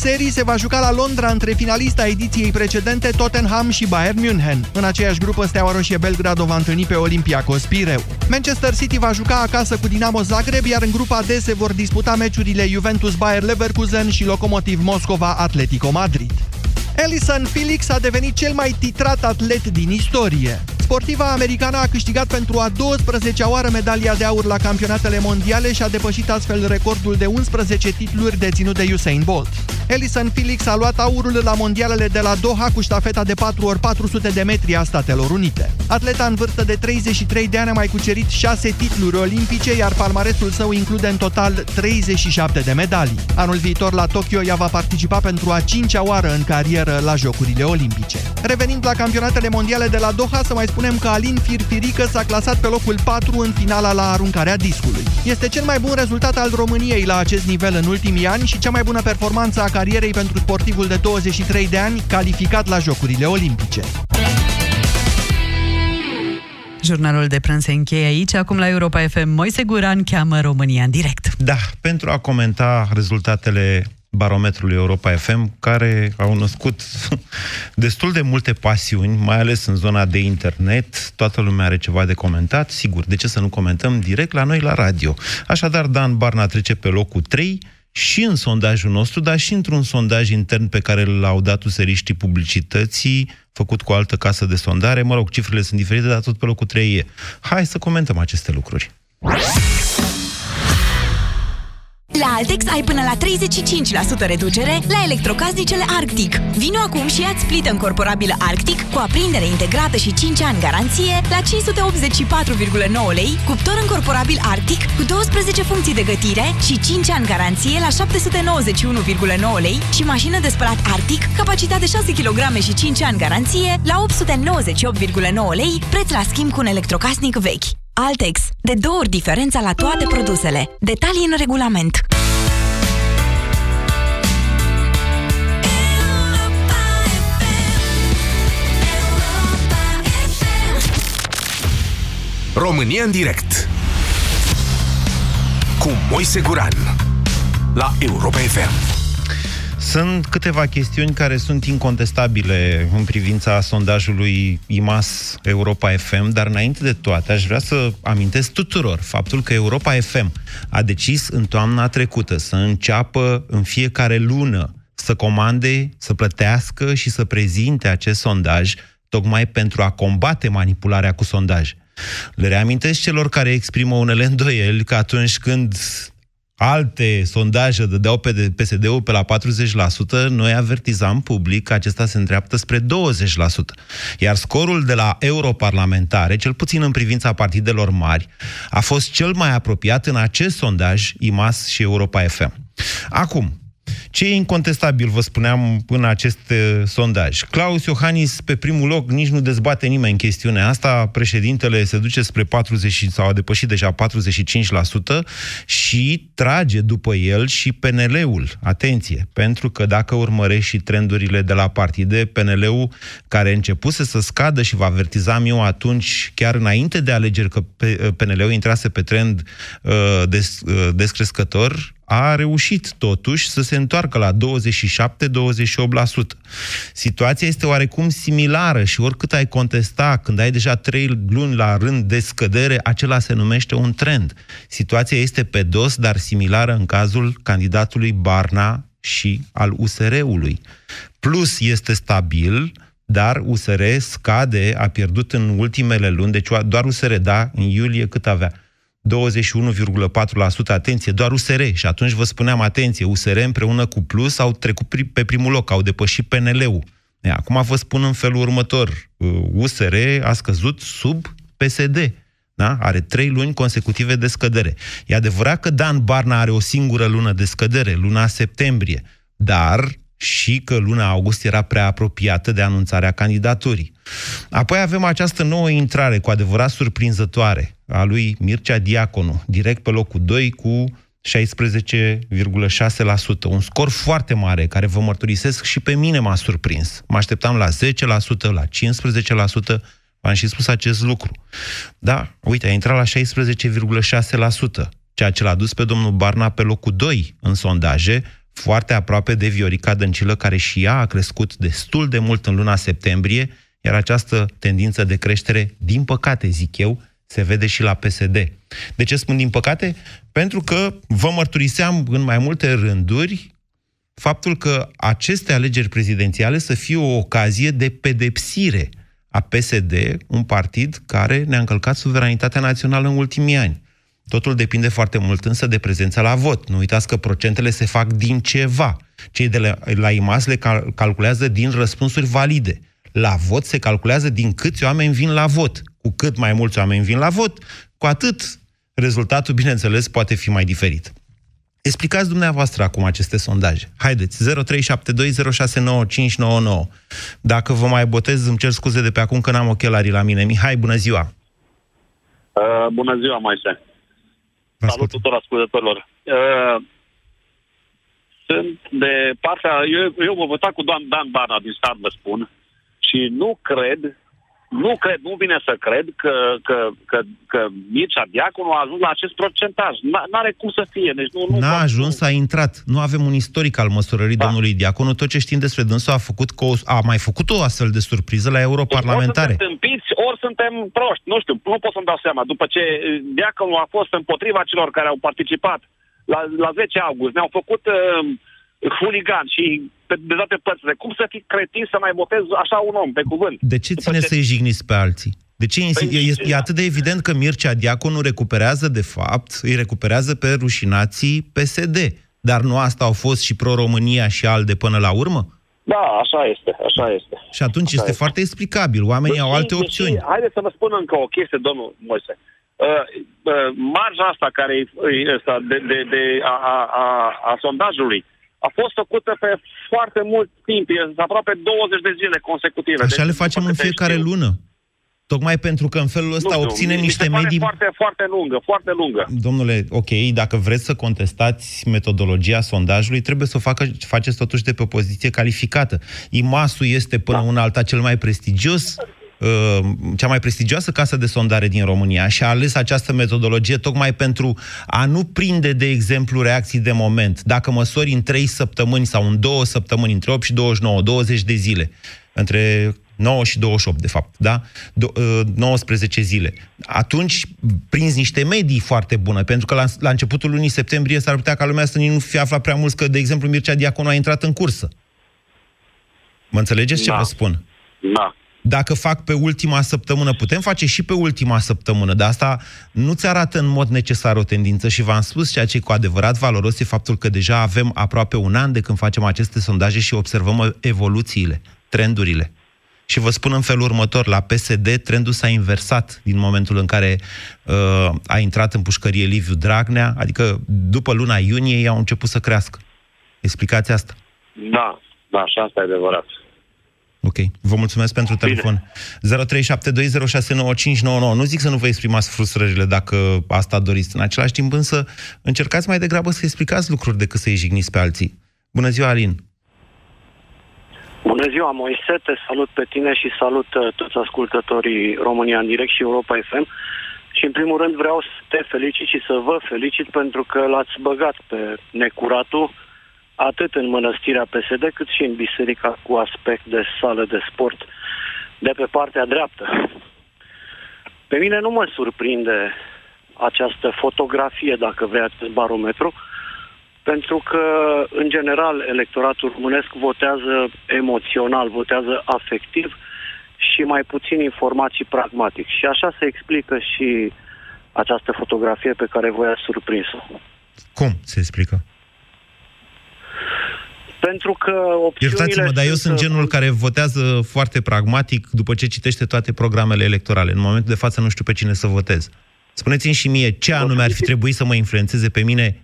serii se va juca la Londra între finalista ediției precedente Tottenham și Bayern München. În aceeași grupă, Steaua Roșie Belgrad o va întâlni pe Olympiacos Pireu. Manchester City va juca acasă cu Dinamo Zagreb, iar în grupa D se vor disputa meciurile Juventus Bayer Leverkusen și Lokomotiv Moscova Atletico Madrid. Ellison Felix a devenit cel mai titrat atlet din istorie. Sportiva americană a câștigat pentru a 12-a oară medalia de aur la campionatele mondiale și a depășit astfel recordul de 11 titluri deținut de Usain Bolt. Ellison Felix a luat aurul la mondialele de la Doha cu ștafeta de 4x400 de metri a Statelor Unite. Atleta în vârstă de 33 de ani a mai cucerit 6 titluri olimpice, iar palmaresul său include în total 37 de medalii. Anul viitor la Tokyo ea va participa pentru a cincea oară în carieră la Jocurile Olimpice. Revenind la campionatele mondiale de la Doha, să mai spunem că Alin Firfirică s-a clasat pe locul 4 în finala la aruncarea discului. Este cel mai bun rezultat al României la acest nivel în ultimii ani și cea mai bună performanță a carierei pentru sportivul de 23 de ani calificat la Jocurile Olimpice. Jurnalul de prânz se încheie aici. Acum la Europa FM, Moise Guran cheamă România în direct. Da, pentru a comenta rezultatele barometrului Europa FM, care au născut destul de multe pasiuni, mai ales în zona de internet. Toată lumea are ceva de comentat, sigur, de ce să nu comentăm direct la noi la radio. Așadar, Dan Barna trece pe locul 3 și în sondajul nostru, dar și într-un sondaj intern pe care l-au dat useriștii publicității, făcut cu o altă casă de sondare. Mă rog, cifrele sunt diferite, dar tot pe locul 3 e. Hai să comentăm aceste lucruri. La Altex ai până la 35% reducere la electrocasnicele Arctic. Vino acum și ia-ți plită încorporabilă Arctic cu aprindere integrată și 5 ani garanție la 584,9 lei, cuptor încorporabil Arctic cu 12 funcții de gătire și 5 ani garanție la 791,9 lei și mașină de spălat Arctic, capacitate 6 kg și 5 ani garanție la 898,9 lei, preț la schimb cu un electrocasnic vechi. Altex. De două ori diferența la toate produsele. Detalii în regulament. România în direct cu Moise Guran la Europa FM. Sunt câteva chestiuni care sunt incontestabile în privința sondajului IMAS Europa FM, dar înainte de toate aș vrea să amintesc tuturor faptul că Europa FM a decis în toamna trecută să înceapă în fiecare lună să comande, să plătească și să prezinte acest sondaj tocmai pentru a combate manipularea cu sondaj. Le reamintesc celor care exprimă unele îndoieli că atunci când alte sondaje dădeau pe PSD-ul pe la 40%, noi avertizam public că acesta se îndreaptă spre 20%. Iar scorul de la europarlamentare, cel puțin în privința partidelor mari, a fost cel mai apropiat în acest sondaj IMAS și Europa FM. Acum, ce e incontestabil, vă spuneam, în acest uh, sondaj? Claus Iohannis, pe primul loc, nici nu dezbate nimeni chestiunea asta. Președintele se duce spre 40 sau a depășit deja 45% și trage după el și PNL-ul. Atenție, pentru că dacă urmărești și trendurile de la partide, PNL-ul, care începuse să scadă și vă avertizam eu atunci, chiar înainte de alegeri, că PNL-ul intrase pe trend uh, des, uh, descrescător, a reușit totuși să se întoarcă la 27-28%. Situația este oarecum similară și oricât ai contesta, când ai deja trei luni la rând de scădere, acela se numește un trend. Situația este pe dos, dar similară în cazul candidatului Barna și al USR-ului. Plus este stabil, dar USR scade, a pierdut în ultimele luni, deci doar USR, da, în iulie cât avea? 21,4%, atenție, doar USR. Și atunci vă spuneam, atenție, USR împreună cu Plus au trecut pe primul loc, au depășit PNL-ul. Acum vă spun în felul următor, USR a scăzut sub PSD. Da? Are trei luni consecutive de scădere. E adevărat că Dan Barna are o singură lună de scădere, luna septembrie, dar și că luna august era prea apropiată de anunțarea candidaturii. Apoi avem această nouă intrare, cu adevărat surprinzătoare, a lui Mircea Diaconu, direct pe locul 2 cu 16,6%. Un scor foarte mare, care vă mărturisesc și pe mine m-a surprins. Mă așteptam la 10%, la 15%, v-am și spus acest lucru. Da, uite, a intrat la 16,6%, ceea ce l-a dus pe domnul Barna pe locul 2 în sondaje, foarte aproape de Viorica Dăncilă, care și ea a crescut destul de mult în luna septembrie, iar această tendință de creștere, din păcate, zic eu, se vede și la PSD. De ce spun din păcate? Pentru că vă mărturiseam în mai multe rânduri faptul că aceste alegeri prezidențiale să fie o ocazie de pedepsire a PSD, un partid care ne-a încălcat suveranitatea națională în ultimii ani. Totul depinde foarte mult însă de prezența la vot. Nu uitați că procentele se fac din ceva. Cei de la, la IMAS le cal- calculează din răspunsuri valide. La vot se calculează din câți oameni vin la vot. Cu cât mai mulți oameni vin la vot, cu atât rezultatul, bineînțeles, poate fi mai diferit. Explicați dumneavoastră acum aceste sondaje. Haideți, 0372069599. Dacă vă mai botez, îmi cer scuze de pe acum că n-am ochelarii la mine. Mihai, bună ziua! Uh, bună ziua, Moise. Vă Salut ascult. tuturor ascultătorilor. Uh, sunt de partea... Eu, eu vă votat cu doamn Dan Bana din stat, vă spun. Și nu cred, nu cred, nu vine să cred că, că, că, că Mircea Diaconu a ajuns la acest procentaj. N- N-are cum să fie. Deci nu, nu N-a pot- ajuns, a intrat. Nu avem un istoric al măsurării Da. domnului Diaconu. Tot ce știm despre dânsul a făcut că o, a mai făcut o astfel de surpriză la europarlamentare. Ori suntem tâmpiți, ori suntem proști. Nu știu, nu pot să-mi dau seama. După ce uh, Diaconu a fost împotriva celor care au participat la, la 10 august, ne-au făcut uh, huligan și pe, de toate părțile. Cum să fii cretin să mai votezi așa un om, pe cuvânt? De ce După ține să-i jigniți pe alții? De ce insi- Păi, e, e atât de evident că Mircea Diaconu recuperează, de fapt, îi recuperează pe rușinații PSD. Dar nu asta au fost și Pro-România și ALDE până la urmă? Da, așa este, așa este. Și atunci Așa este este. foarte explicabil. Oamenii au alte Deși- opțiuni. deși- haideți să vă spun încă o chestie, domnul Moise. Uh, uh, marja asta care e e asta de, de, de a, a, a, a sondajului a fost făcută pe foarte mult timp, e aproape 20 de zile consecutive. Așa Deci, le facem după în câte fiecare știu. lună. Tocmai pentru că în felul ăsta Nu știu, obținem mi- mi niște se pare medii... foarte, foarte lungă, foarte lungă. Domnule, ok, dacă vreți să contestați metodologia sondajului, trebuie să o facă, faceți totuși de pe o poziție calificată. IMAS-ul este până Da. una alta cel mai prestigios, uh, cea mai prestigioasă casă de sondare din România și a ales această metodologie tocmai pentru a nu prinde, de exemplu, reacții de moment. Dacă măsori în 3 săptămâni sau în 2 săptămâni, între 8 și 29, 20 de zile, între 9 și 28, de fapt, da? Do- uh, 19 zile. Atunci prinzi niște medii foarte bune, pentru că la, la începutul lunii septembrie s-ar putea ca lumea să nu fi aflat prea mult că, de exemplu, Mircea Diaconu a intrat în cursă. Mă înțelegeți ce Da. vă spun? Da. Dacă fac pe ultima săptămână, putem face și pe ultima săptămână, dar asta nu-ți arată în mod necesar o tendință și v-am spus ceea ce e cu adevărat valoros e faptul că deja avem aproape un an de când facem aceste sondaje și observăm evoluțiile, trendurile. Și vă spun în felul următor, la PSD trendul s-a inversat din momentul în care uh, a intrat în pușcărie Liviu Dragnea, adică după luna iunie ei au început să crească. Explicați asta. Da, da, și asta e adevărat. Ok. Vă mulțumesc pentru Bine. telefon. 0372069599. Nu zic să nu vă exprimați frustrările dacă asta doriți. În același timp însă încercați mai degrabă să explicați lucruri decât să-i jigniți pe alții. Bună ziua, Alin. Bună ziua, Moise, te salut pe tine și salut uh, toți ascultătorii România în direct și Europa FM. Și în primul rând vreau să te felicit și să vă felicit pentru că l-ați băgat pe necuratul atât în mănăstirea PSD cât și în biserica cu aspect de sală de sport de pe partea dreaptă. Pe mine nu mă surprinde această fotografie, dacă vrei, acest barometru, pentru că, în general, electoratul românesc votează emoțional, votează afectiv și mai puțin informații pragmatic. Și așa se explică și această fotografie pe care voi ați surprins-o. Cum se explică? Pentru că opțiunile Iertați-mă, dar eu sunt genul care votează foarte pragmatic după ce citește toate programele electorale. În momentul de față nu știu pe cine să votez. Spuneți-mi și mie ce anume ar fi trebuit să mă influențeze pe mine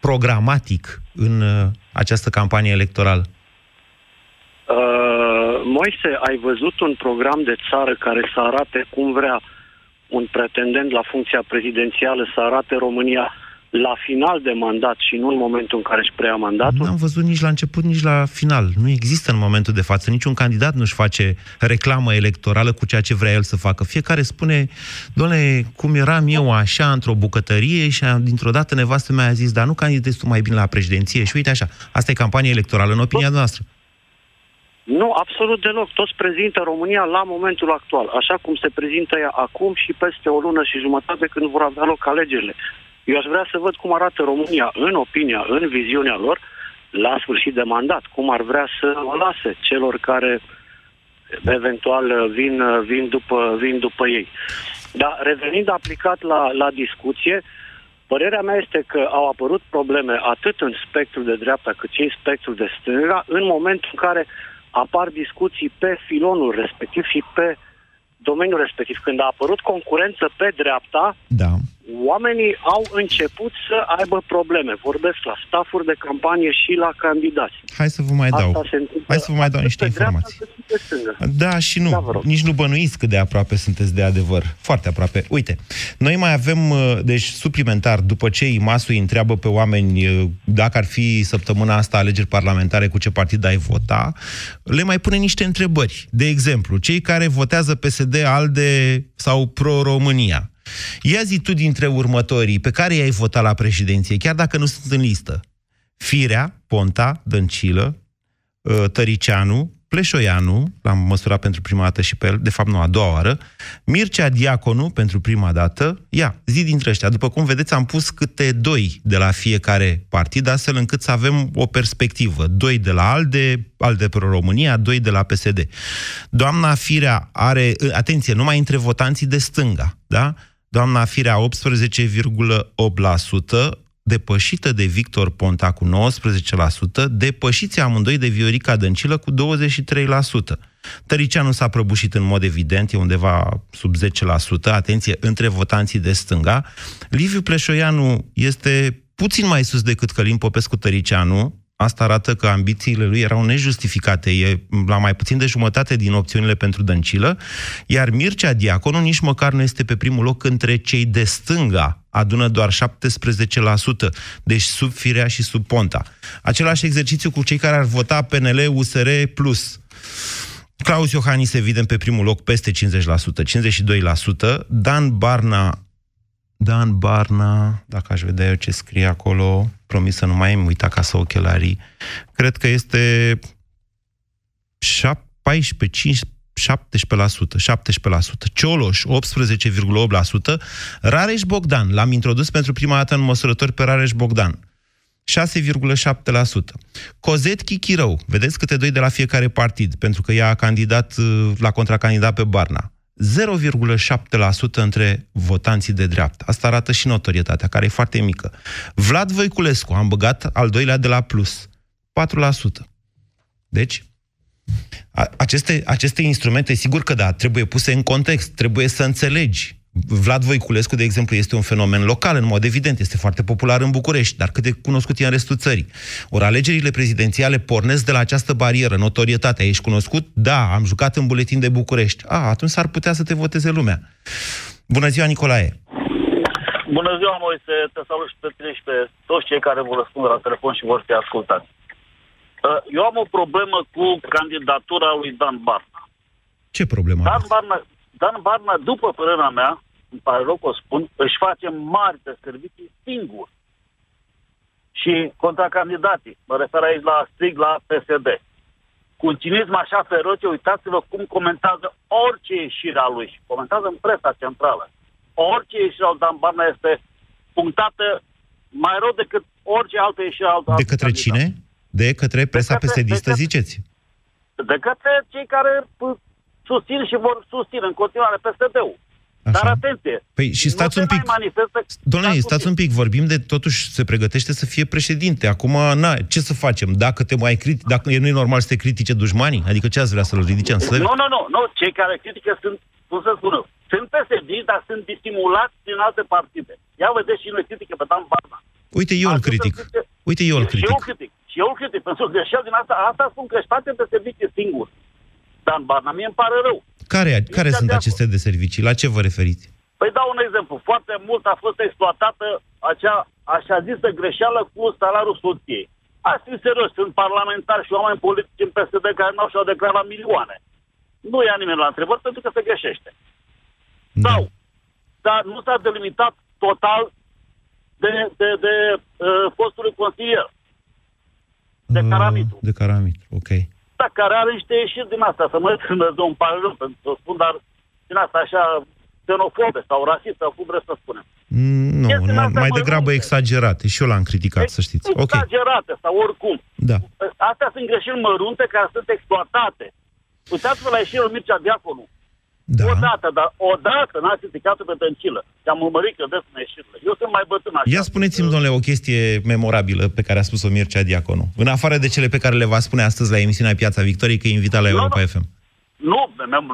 programatic în uh, această campanie electorală. Uh, Moise, ai văzut un program de țară care să arate cum vrea un pretendent la funcția prezidențială să arate România la final de mandat și nu în momentul în care își preia mandatul? Nu am văzut nici la început, nici la final. Nu există în momentul de față. Niciun candidat nu-și face reclamă electorală cu ceea ce vrea el să facă. Fiecare spune, doamne, cum eram eu așa într-o bucătărie și dintr-o dată nevastă mea a zis, dar nu candidezi tu mai bine la președinție? Și uite așa, asta e campanie electorală în opinia noastră. Nu, absolut deloc. Toți prezintă România la momentul actual, așa cum se prezintă ea acum și peste o lună și jumătate când vor avea loc alegerile. Eu aș vrea să văd cum arată România în opinia, în viziunea lor, la sfârșit de mandat, cum ar vrea să o lase celor care eventual vin, vin, după, vin după ei. Dar revenind aplicat la, la discuție, părerea mea este că au apărut probleme atât în spectrul de dreapta cât și în spectrul de stânga în momentul în care apar discuții pe filonul respectiv și pe domeniul respectiv. Când a apărut concurență pe dreapta, da oamenii au început să aibă probleme. Vorbesc la stafuri de campanie și la candidați. Hai să vă mai Asta dau. Hai să vă mai dau niște informații. Da, și nu. Da, nici nu bănuiți cât de aproape sunteți de adevăr. Foarte aproape. Uite, noi mai avem, uh, deci, suplimentar, după ce IMAS-ul întreabă pe oameni uh, dacă ar fi săptămâna asta alegeri parlamentare, cu ce partid ai vota, le mai pune niște întrebări. De exemplu, cei care votează PSD, ALDE sau Pro-România, Ia zi tu dintre următorii pe care i-ai votat la președinție, chiar dacă nu sunt în listă. Firea, Ponta, Dăncilă, ă, Tăricianu, Pleșoianu, l-am măsurat pentru prima dată și pe el, de fapt nu, a doua oară, Mircea Diaconu pentru prima dată, ia, zi dintre ăștia. După cum vedeți, am pus câte doi de la fiecare partid, astfel încât să avem o perspectivă. Doi de la ALDE, ALDE Pro România, doi de la PSD. Doamna Firea are, atenție, numai între votanții de stânga, da? Doamna Firea 18,8%, depășită de Victor Ponta cu 19%, depășiți amândoi de Viorica Dăncilă cu 23%. Tăricianu s-a prăbușit în mod evident, e undeva sub 10%, atenție, între votanții de stânga. Liviu Pleșoianu este puțin mai sus decât Călim Popescu Tăricianu, Asta arată că ambițiile lui erau nejustificate. E la mai puțin de jumătate din opțiunile pentru Dăncilă, iar Mircea Diaconu nici măcar nu este pe primul loc între cei de stânga, adună doar 17%, deci sub Firea și sub Ponta. Același exercițiu cu cei care ar vota PNL, USR+. Claus Iohannis, evident, pe primul loc, peste 50%, 52%, Dan Barna Dan Barna, dacă aș vedea eu ce scrie acolo, promis să nu mai îmi uit acasă ochelarii, cred că este 14, 5, 17%, 17%, Cioloș 18,8%, Rareș Bogdan, l-am introdus pentru prima dată în măsurători pe Rareș Bogdan, 6,7%. Cozet Chichirău, vedeți câte doi de la fiecare partid, pentru că ea a candidat la contracandidat pe Barna, 0,7% între votanții de dreapta. Asta arată și notorietatea, care e foarte mică. Vlad Voiculescu, am băgat al doilea de la plus, 4%. Deci, aceste, aceste instrumente, sigur că da, trebuie puse în context, trebuie să înțelegi Vlad Voiculescu, de exemplu, este un fenomen local, în mod evident, este foarte popular în București, dar cât de cunoscut e în restul țării. Ori alegerile prezidențiale pornesc de la această barieră, notorietatea. Ești cunoscut? Da, am jucat în buletin de București. A, atunci s-ar putea să te voteze lumea. Bună ziua, Nicolae! Bună ziua, Moise! Te salut și pe tine și pe toți cei care vor răspunde la telefon și vor fi ascultați. Uh, eu am o problemă cu candidatura lui Dan Barna. Ce problemă? Dan Barna, Dan Barna, după părerea mea, îmi pare rău că o spun, își face mari de servicii singur. Și contra candidații, mă refer aici la strig la PSD. Cu un cinism așa feroce, uitați-vă cum comentează orice ieșire a lui. Comentează în presa centrală. Orice ieșire al Dan Barna este punctată mai rău decât orice altă ieșire al De către candidat. cine? De către presa de către, PSD-istă, ziceți? De către cei care susțin și vor susține în continuare PSD-ul. Așa. Dar atenție! Păi și stați un pic. Doamne, stați un pic, vorbim de totuși se pregătește să fie președinte. Acum, na, ce să facem? Dacă te mai critici, dacă nu e normal să te critique dușmanii? Adică ce ați vrea să-l ridice în sări? Nu, nu, nu, nu. Cei care critică sunt, cum să spună, sunt PSD, dar sunt disimulați din alte partide. Ia vedeți și noi critică pe Dan Barna. Uite, eu îl critic. Uite, eu îl critic. Și eu critic. Și eu îl critic. Pentru că greșel din asta, asta spun că își face pe servicii singur. Dan Barna, mie îmi pare rău. Care, care sunt aceste de servicii? La ce vă referiți? Păi dau un exemplu. Foarte mult a fost exploatată acea așa zisă greșeală cu salariul soției. Asta fi serios, sunt parlamentari și oameni politici în PSD care nu și-au declarat milioane. Nu ia nimeni la întrebări pentru că se greșește. Da. Sau, dar nu s-a delimitat total de, de, de uh, postului consilier, de Uh, Caramitu. De Caramit, ok. Da, care are niște ieșiri din asta, să mă Dumnezeu un par rău, pentru să spun, dar din asta așa xenofobe sau rasiste, sau cum vreți să spunem. Mm, Nu, Chestiile nu, astea mai mă degrabă rupe. exagerate. Și eu l-am criticat, să știți. Ok, Exagerate sau oricum. da. Astea sunt greșeli mărunte care sunt exploatate. Uitați-vă la ieșirea lui Mircea Diaconu. Da. Odată, dar odată n-a criticat-o pe Dăncilă. Și am urmărit că des în ieșirile. Eu sunt mai bătrân așa. Ia spuneți-mi, domnule, o chestie memorabilă pe care a spus-o Mircea Diaconu. În afară de cele pe care le va spune astăzi la emisiunea Piața Victoriei, că e invitat la Nu, Europa nu. FM. Nu,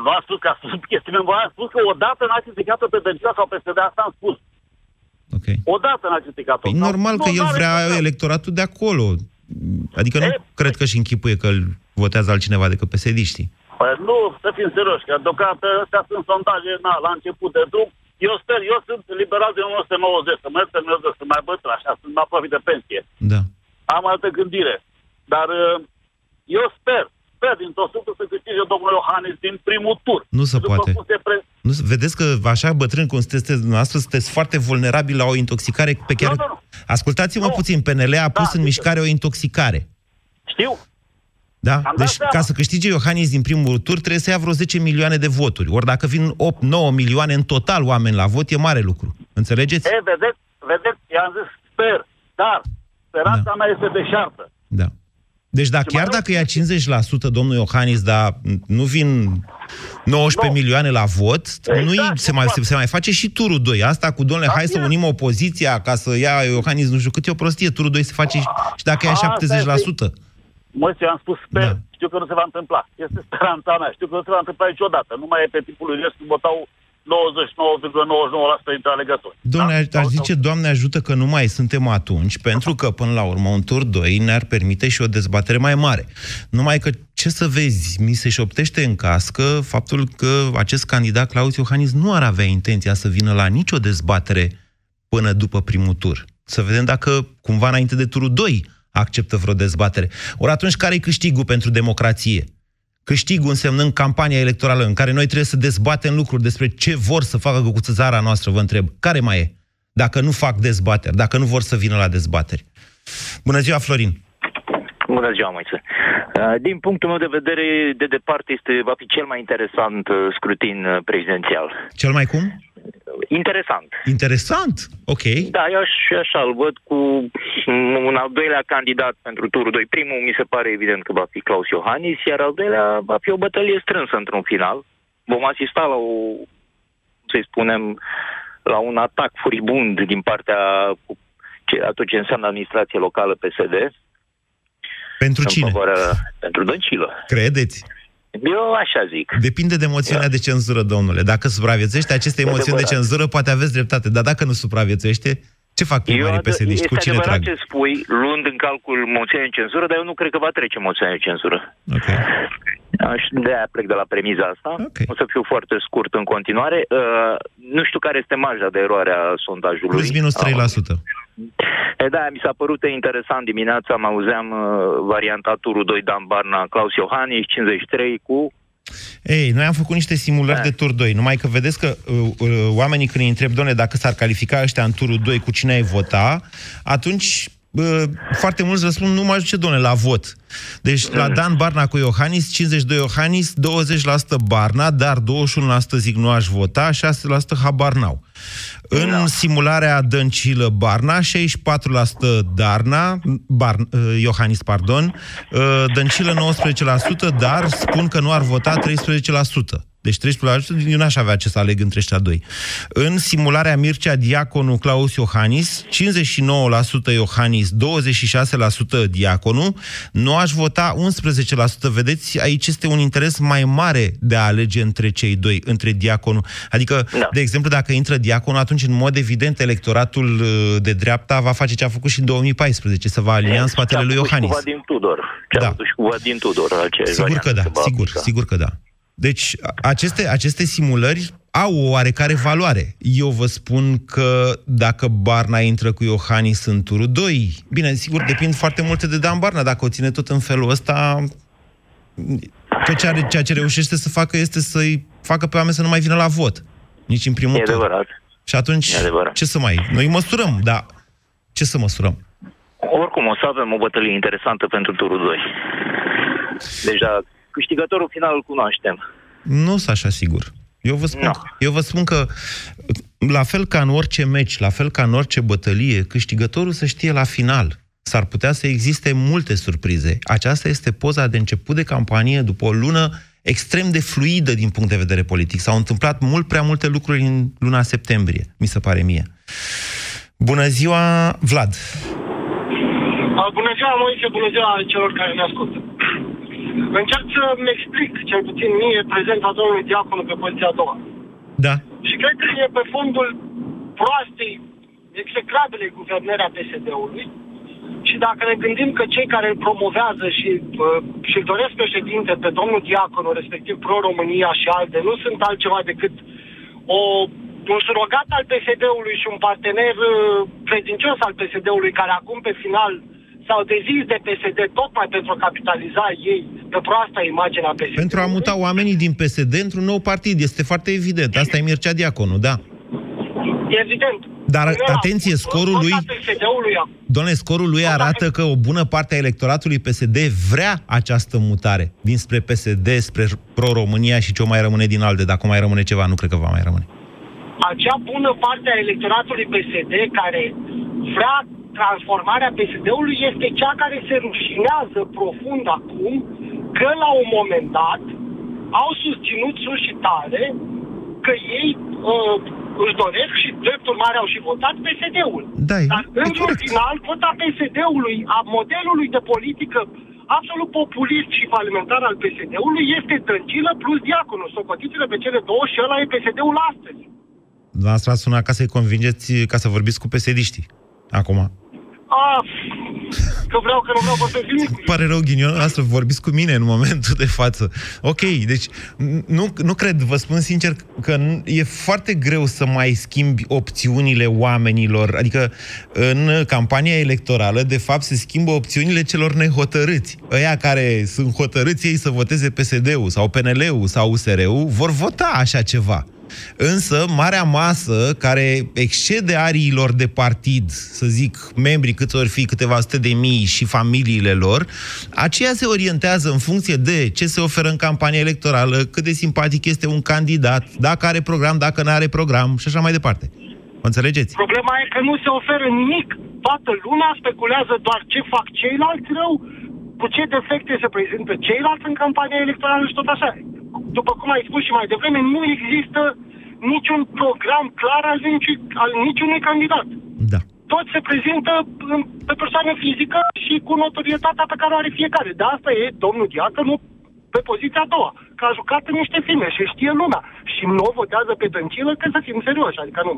nu a spus că a spus chestii memorabile. A spus că odată n-a criticat-o pe Dăncilă sau PSD. Asta am spus. Ok. Odată n-a criticat-o. Păi Sau- normal nu, că el n-are vrea criticat. electoratul de acolo. Adică nu E, cred că și închipuie că îl votează altcineva decât psd Păi nu, să fim serioși, că deocamdată astea sunt sondaje na, la început de drum. Eu sper, eu sunt liberal din 1990, să mă terminez, sunt mai bătrân, așa, sunt mai aproape de pensie. Da. Am altă gândire. Dar uh, eu sper, sper din tot sufletul să câștige domnul Iohannis din primul tur. Nu se După poate. cum se pre... Nu, vedeți că așa bătrân cum sunteți dumneavoastră, sunteți foarte vulnerabili la o intoxicare pe care... Nu, nu, nu. Ascultați-mă Nu. puțin, PNL a pus Da, în sigur. mișcare o intoxicare. Știu, Da? dat Deci, seama. ca să câștige Iohannis din primul tur, trebuie să ia vreo 10 milioane de voturi. Ori dacă vin 8-9 milioane în total oameni la vot, e mare lucru. Înțelegeți? e, vedeți, vedeți, i-am zis sper, dar speranța Da. mea este deșartă. Da. Deci da, Și chiar mai dacă ia 50% domnul Iohannis, dar nu vin 19 Nu. milioane la vot, Exact, nu se, nu mai, poate. se, se mai face și turul 2. Asta cu, domnule, Da, hai să bine. unim opoziția ca să ia Iohannis nu știu cât, e o prostie. Turul 2 se face și, și dacă ia Asta 70%. Mă, eu am spus sper, Da. știu că nu se va întâmpla. Este speranța mea, știu că nu se va întâmpla niciodată. Nu mai e pe tipul lui Ionescu, votau 99,99% dintre alegători. Domnule, Da? aș Sau- zice, Doamne ajută că nu mai suntem atunci, pentru că, până la urmă, un tur 2 ne-ar permite și o dezbatere mai mare. Numai că, ce să vezi, mi se șoptește în cască faptul că acest candidat, Claus Iohannis, nu ar avea intenția să vină la nicio dezbatere până după primul tur. Să vedem dacă, cumva, înainte de turul 2, acceptă vreo dezbatere. Ori atunci, care-i câștigul pentru democrație? Câștigul însemnând campania electorală în care noi trebuie să dezbatem lucruri despre ce vor să facă cu țara noastră, vă întreb. Care mai e? Dacă nu fac dezbateri, dacă nu vor să vină la dezbateri. Bună ziua, Florin! Bună ziua, Moise. Uh, Din punctul meu de vedere, de departe, este, va fi cel mai interesant uh, scrutin uh, prezidențial. Cel mai cum? Interesant. Interesant! Ok. Da, eu aș, așa îl văd cu un al doilea candidat pentru turul 2. Primul mi se pare evident că va fi Claus Iohannis, iar al doilea va fi o bătălie strânsă într-un final. Vom asista la o, să-i spunem, la un atac furibund din partea cu ce, a tot ce înseamnă administrație locală PSD. Pentru în cine? favoarea- pentru Dăncilă. Credeți? Eu așa zic. Depinde de moțiunea de cenzură, domnule. Dacă supraviețuiește aceste emoțiuni de adevărat. cenzură, poate aveți dreptate. Dar dacă nu supraviețuiește, ce fac primarii ad- psd este Cu cine adevărat trag? ce spui, luând în calcul moțiunea de cenzură, dar eu nu cred că va trece moțiunea de cenzură. Ok. Aș, de aia plec de la premiza asta. Ok. O să fiu foarte scurt în continuare. Uh, nu știu care este marja de eroare a sondajului. Plus minus 3%. E, da, mi s-a părut interesant dimineața, mă auzeam uh, varianta turul 2 Dan Barna, Claus Iohannis, 53 cu... Ei, noi am făcut niște simulări Da. de tur 2. Numai că vedeți că uh, uh, oamenii când îi întreb, doamne, dacă s-ar califica ăștia în turul 2 cu cine ai vota, atunci uh, foarte mulți răspund, nu mă ajunge, doamne, la vot. Deci la Dan Barna cu Iohannis, 52 Iohannis, 20% Barna, dar 21% zic nu aș vota, 6% habar n-au. În Da. simularea Dăncilă Barna, 64% Darna, Bar, uh, Iohannis, pardon, uh, Dăncilă 19%, dar spun că nu ar vota 13%. Deci 13%, eu n-aș avea ce să aleg între ăștia doi. În simularea Mircea Diaconu Claus Iohannis, 59% Iohannis, 26% Diaconu, nu aș vota 11%. Vedeți, aici este un interes mai mare de a alege între cei doi, între Diaconu. Adică, Da. de exemplu, dacă intră Diaconu, atunci, în mod evident, electoratul uh, de dreapta va face ce a făcut și în 2014, să va alinia în spatele Ce a lui făcut și Iohannis. Cu Vadim Tudor. Ce Da. a făcut și cu Vadim Tudor. aceeași Sigur că variantă da, de sigur, Babica. sigur că da. Deci, a- aceste, aceste simulări au o oarecare valoare. Eu vă spun că dacă Barna intră cu Iohannis în turul 2, bine, sigur, depind foarte multe de Dan Barna. Dacă o ține tot în felul ăsta, tot ce are, ceea ce reușește să facă este să-i facă pe oameni să nu mai vină la vot. Nici în primul E tur. adevărat. Și atunci, E adevărat. ce să mai... Noi măsurăm, dar ce să măsurăm? Oricum, o să avem o bătălie interesantă pentru turul 2. Deja, câștigătorul final îl cunoaștem. Nu sunt așa sigur. Eu vă, spun, Nu. eu vă spun că, la fel ca în orice meci, la fel ca în orice bătălie, câștigătorul să știe la final. S-ar putea să existe multe surprize. Aceasta este poza de început de campanie după o lună extrem de fluidă din punct de vedere politic. S-au întâmplat mult prea multe lucruri în luna septembrie, mi se pare mie. Bună ziua, Vlad! Uh, Bună ziua, Moise, bună ziua celor care ne ascultă. Încerc să-mi explic, cel puțin mie, prezența domnului Diaconu pe poziția a doua. Da. Și cred că e pe fondul proastei, execrabile guvernări a PSD-ului. Și dacă ne gândim că cei care îl promovează și uh, și-l doresc președinte pe domnul Diaconu, respectiv Pro-România și alte, nu sunt altceva decât o, un surogat al PSD-ului și un partener uh, credincios al PSD-ului, care acum pe final s-au dezis de PSD tocmai pentru a capitaliza ei pe proasta imagine a PSD. Pentru a muta oamenii din PSD într-un nou partid. Este foarte evident. Asta e Mircea Diaconu, da. Evident. Dar, Nu era atenție, fost scorul lui- vota PSD-ului acum. Doamne, scorul lui arată că o bună parte a electoratului PSD vrea această mutare dinspre PSD, spre Pro-România și ce o mai rămâne din alte. Dacă mai rămâne ceva, nu cred că va mai rămâne. acea bună parte a electoratului PSD care vrea transformarea PSD-ului este cea care se rușinează profund acum că la un moment dat au susținut sus și tare că ei uh, își doresc și drept urmare au și votat PSD-ul. Da, e- Dar e într-un corect. final, vota PSD-ului, a modelului de politică absolut populist și falimentar al PSD-ului este Dăncilă plus Diaconu. Socotiți-le pe cele două și ăla e PSD-ul astăzi. Dumneavoastră ați sunat ca să-i convingeți, ca să vorbiți cu psd Acum. Ah, că vreau, că nu vreau vorbesc nimic. Pare rău, ghinion, asta vorbiți cu mine în momentul de față. Ok, deci n- nu, nu cred, vă spun sincer că n- e foarte greu să mai schimbi opțiunile oamenilor. Adică în campania electorală, de fapt, se schimbă opțiunile celor nehotărâți. Ăia care sunt hotărâți ei să voteze PSD-ul sau PNL-ul sau USR-ul, vor vota așa ceva. Însă, marea masă, care excede ariilor de partid, să zic, membrii cât ori fi câteva sute de mii și familiile lor, aceia se orientează în funcție de ce se oferă în campania electorală, cât de simpatic este un candidat, dacă are program, dacă nu are program și așa mai departe. Mă înțelegeți? Problema e că nu se oferă nimic. Toată lumea speculează doar ce fac ceilalți rău, cu ce defecte se prezintă ceilalți în campania electorală și tot așa. După cum ai spus și mai devreme, nu există niciun program clar al, nici, al niciunui candidat. Da. Tot se prezintă în- pe persoană fizică și cu notorietatea pe care o are fiecare. De asta e domnul Diaconu pe poziția a doua, că a jucat în niște filme și știe lumea. Și nu o votează pe Dăncilă că să fim serioși, adică nu,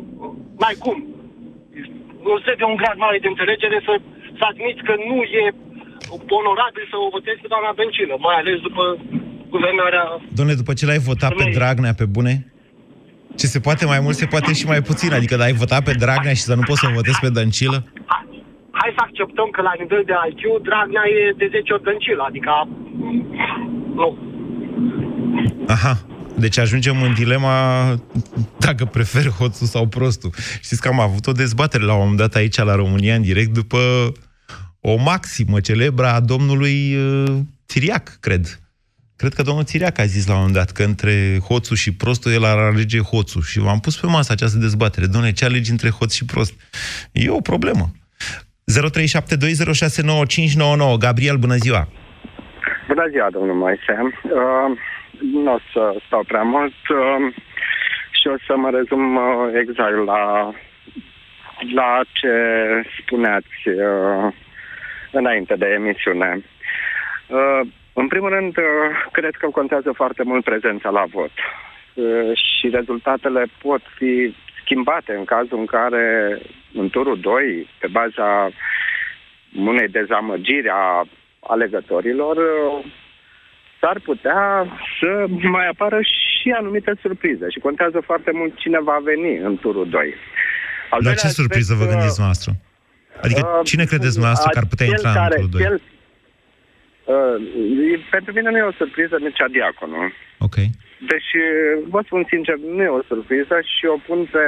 n-ai cum. Nu se de un grad mare de înțelegere să, să admiți că nu e onorabil să o votezi pe doamna Dăncilă, mai ales după guvernarea... Dom'le, după ce l-ai votat pe Dragnea pe bune, ce se poate mai mult, se poate și mai puțin. Adică dacă ai votat pe Dragnea și să nu poți să votezi pe Dăncilă? Hai, hai să acceptăm că la nivel de IQ Dragnea e de 10 ori Dăncilă, adică... Nu. Aha. Deci ajungem în dilema dacă prefer hoțul sau prostul. Știți că am avut o dezbatere la un moment dat aici la România în direct după o maximă celebră a domnului uh, Țiriac, cred. Cred că domnul Țiriac a zis la un moment dat că între hoțul și prostul el ar alege hoțul. Și v-am pus pe masă această dezbatere. Domnule, ce alegi între hoț și prost? E o problemă. 0372069599. Gabriel, bună ziua! Bună ziua, domnul Moise. Uh, nu o să stau prea mult uh, și o să mă rezum uh, exact la, la ce spuneați uh, înainte de emisiune. Uh, în primul rând, uh, cred că contează foarte mult prezența la vot. Uh, și rezultatele pot fi schimbate în cazul în care în turul 2, pe baza unei dezamăgiri a alegătorilor, uh, s-ar putea să mai apară și anumite surprize și contează foarte mult cine va veni în turul 2. Al La ce surpriză vă gândiți noastră? Adică Uh, cine credeți noastră că ar putea cel intra în care, turul 2? Cel, uh, pentru mine nu e o surpriză Mircea Diaconu. Ok. Deci, vă spun sincer, nu e o surpriză și o pun pe,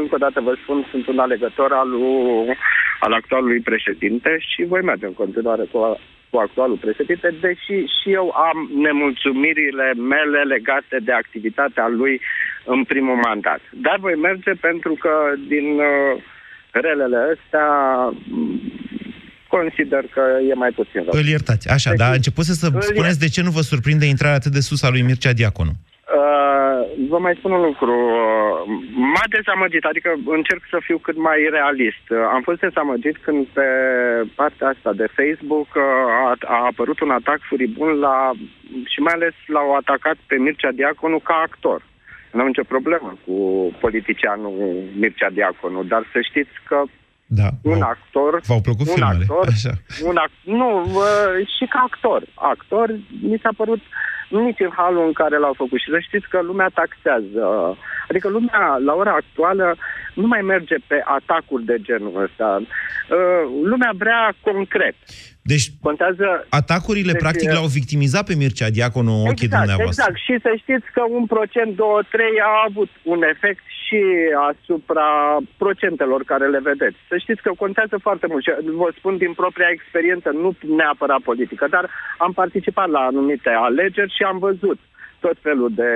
încă o dată vă spun, sunt un alegător al, lui- al actualului președinte și voi merge în continuare cu, cu actualul președinte, deși și eu am nemulțumirile mele legate de activitatea lui în primul mandat. Dar voi merge pentru că din uh, relele astea m, consider că e mai puțin rău. Îl iertați. Așa, Deci, dar începuse să îl spuneți de ce nu vă surprinde intrarea atât de sus a lui Mircea Diaconu. Uh, vă mai spun un lucru. Uh, M-a dezamăgit, adică încerc să fiu cât mai realist. Uh, Am fost dezamăgit când pe partea asta de Facebook uh, a, a apărut un atac furibun la, și mai ales l-au atacat pe Mircea Diaconu ca actor. Nu am nicio problemă cu politicianul Mircea Diaconu, dar să știți că Da. un v-au- actor... V-au plăcut un filmele? Actor, Așa. Un act, nu, uh, și ca actor. Actor, mi s-a părut nici în halul în care l-au făcut. Și să știți că lumea taxează. Adică lumea, la ora actuală, nu mai merge pe atacuri de genul ăsta. Uh, lumea vrea concret. Deci, Contează... atacurile, Deci, practic, uh, l-au victimizat pe Mircea Diaconu în ochii exact, dumneavoastră. exact. Și să știți că un procent, două, trei a avut un efect și asupra procentelor care le vedeți. Să știți că contează foarte mult. Și vă spun din propria experiență, nu neapărat politică, dar am participat la anumite alegeri și am văzut tot felul de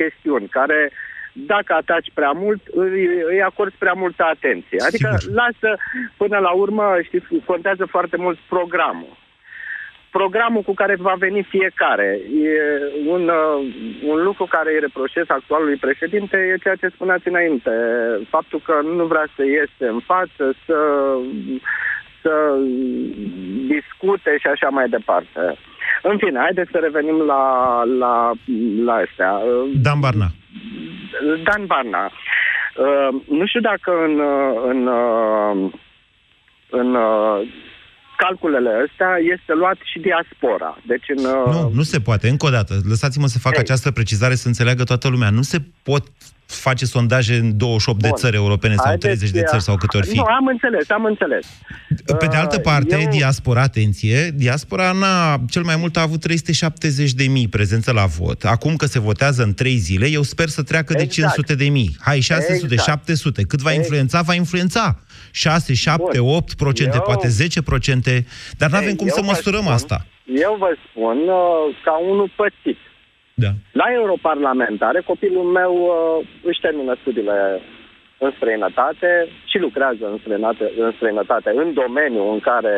chestiuni care dacă ataci prea mult, îi, îi acorzi prea multă atenție. Adică Sigur. lasă, până la urmă, știți, contează foarte mult programul programul cu care va veni fiecare. E un, uh, un lucru care îi reproșez actualului președinte e ceea ce spuneați înainte. Faptul că nu vrea să iese în față, să, să discute și așa mai departe. În fine, haideți să revenim la, la, la astea. Dan Barna. Dan Barna. Uh, nu știu dacă în, uh, în, uh, în uh, calculele astea este luat și diaspora. Deci în, uh, Nu, nu se poate. Încă o dată, lăsați-mă să fac Ei. această precizare să înțeleagă toată lumea. Nu se pot face sondaje în 28 de Bun. țări europene sau Haideți, 30 de țări sau câte ori fi. Nu, am înțeles, am înțeles. Pe de altă Uh, parte, eu- diaspora, atenție, diaspora n-a, cel mai mult a avut 370 de mii prezență la vot. Acum că se votează în 3 zile, eu sper să treacă de Exact. 500 de mii. Hai, 600, Exact. 700. Cât va Exact. influența, va influența. 6, 7, Bun. 8 procente, Eu- poate 10 procente, dar nu avem Ei, cum eu să vă măsurăm spun- asta. Eu vă spun uh, ca unul pățit. Da. La europarlamentare, copilul meu uh, își termină studiile în străinătate și lucrează în străinătate, în străinătate, în domeniul în care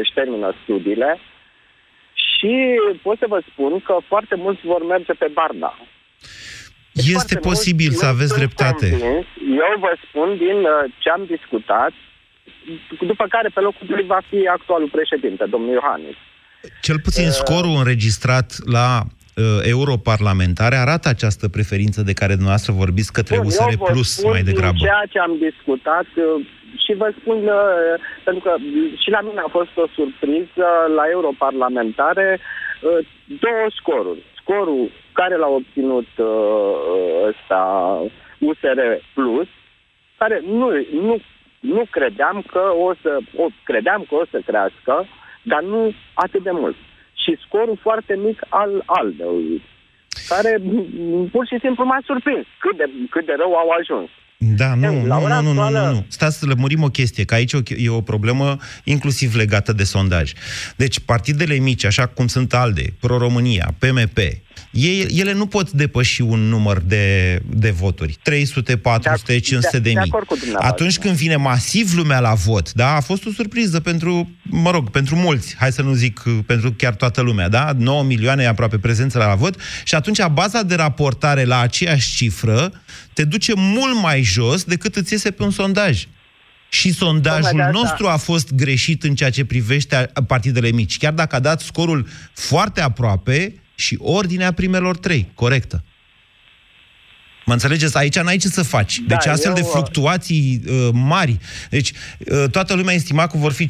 își termină studiile și pot să vă spun că foarte mulți vor merge pe Barna. Deci Este foarte posibil mulți să nu aveți sunt dreptate. convins. Eu vă spun din uh, ce am discutat, după care pe locul lui va fi actualul președinte, domnul Iohannis. Cel puțin scorul înregistrat la uh, europarlamentare arată această preferință de care dumneavoastră vorbiți către Bun, USR eu vă Plus spun mai din degrabă. ceea ce am discutat uh, și vă spun, uh, pentru că și la mine a fost o surpriză la europarlamentare, uh, două scoruri. Scorul care l-a obținut uh, ăsta USR Plus, care nu, nu, nu credeam că o să, o, credeam că o să crească, dar nu atât de mult. Și scorul foarte mic al ALDE-ului, care m, pur și simplu m-a surprins cât de, cât de rău au ajuns. Da, nu, Ei, la nu, ora nu, nu, nu, actuală- nu. Stați să lămurim o chestie, că aici e o- e o problemă inclusiv legată de sondaj. Deci, partidele mici, așa cum sunt ALDE, Pro-România, PMP, ei, ele nu pot depăși un număr de, de voturi. 300, 400, De- 500 de de- de mii. acord cu dumneavoastră. Atunci când vine masiv lumea la vot, da, a fost o surpriză pentru, mă rog, pentru mulți, hai să nu zic uh, pentru chiar toată lumea, da? 9 milioane aproape prezență la vot și atunci baza de raportare la aceeași cifră te duce mult mai jos decât îți iese pe un sondaj. Și sondajul Tocmai de asta- nostru a fost greșit în ceea ce privește a- partidele mici, chiar dacă a dat scorul foarte aproape și ordinea primelor trei, corectă. Mă înțelegeți? Aici n-ai ce să faci. Da, Deci astfel eu, de uh, fluctuații uh, mari. Deci uh, toată lumea estima că vor fi 5-6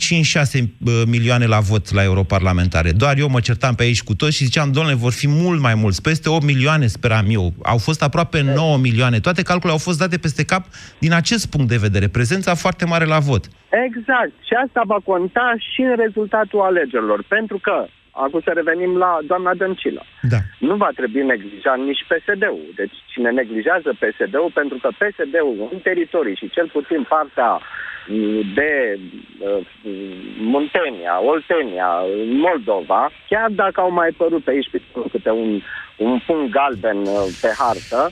uh, milioane la vot la europarlamentare. Doar eu mă certam pe aici cu toți și ziceam, domnule, vor fi mult mai mulți. Peste 8 milioane speram eu. Au fost aproape 9 milioane. Toate calculele au fost date peste cap din acest punct de vedere. Prezența foarte mare la vot. Exact. Și asta va conta și în rezultatul alegerilor. Pentru că, acum să revenim la doamna Dăncilă, Da. nu va trebui neglijat nici PSD-ul. Deci cine neglijează PSD-ul, pentru că PSD-ul în teritorii și cel puțin partea mm, de uh, Muntenia, Oltenia, Moldova, chiar dacă au mai părut pe aici pe câte un, un punct galben uh, pe hartă,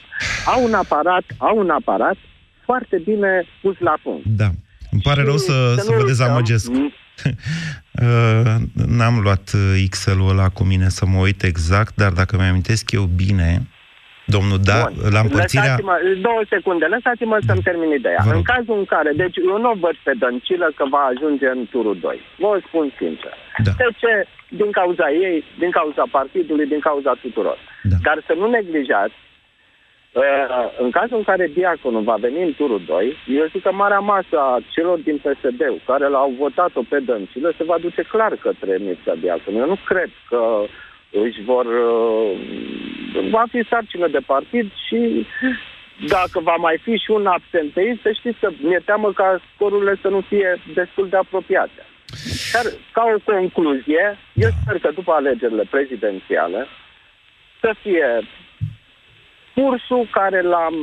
au un aparat, au un aparat foarte bine pus la punct. Da. Îmi pare rău să, să să nu vă uităm, dezamăgesc. Uh, N-am luat uh, Excel-ul ăla cu mine să mă uit exact, dar dacă mi-amintesc eu bine, domnul Da, Bun. la împărțirea... Lăsați-mă, două secunde, lăsați-mă să-mi termin ideea. Vă rog. În cazul în care, deci eu nu văd pe Dăncilă că va ajunge în turul 2. Vă o spun sincer. Da. De ce? Din cauza ei, din cauza partidului, din cauza tuturor. Da. Dar să nu neglijați Uh, în cazul în care Diaconul va veni în turul 2, eu zic că marea masă a celor din PSD care l-au votat-o pe Dăncilă se va duce clar către Mircea Diaconu. Eu nu cred că își vor... Uh, va fi sarcină de partid și dacă va mai fi și un absenteist, să știți că mi-e teamă ca scorurile să nu fie destul de apropiate. Dar, ca o concluzie, eu sper că după alegerile prezidențiale să fie cursul care l-am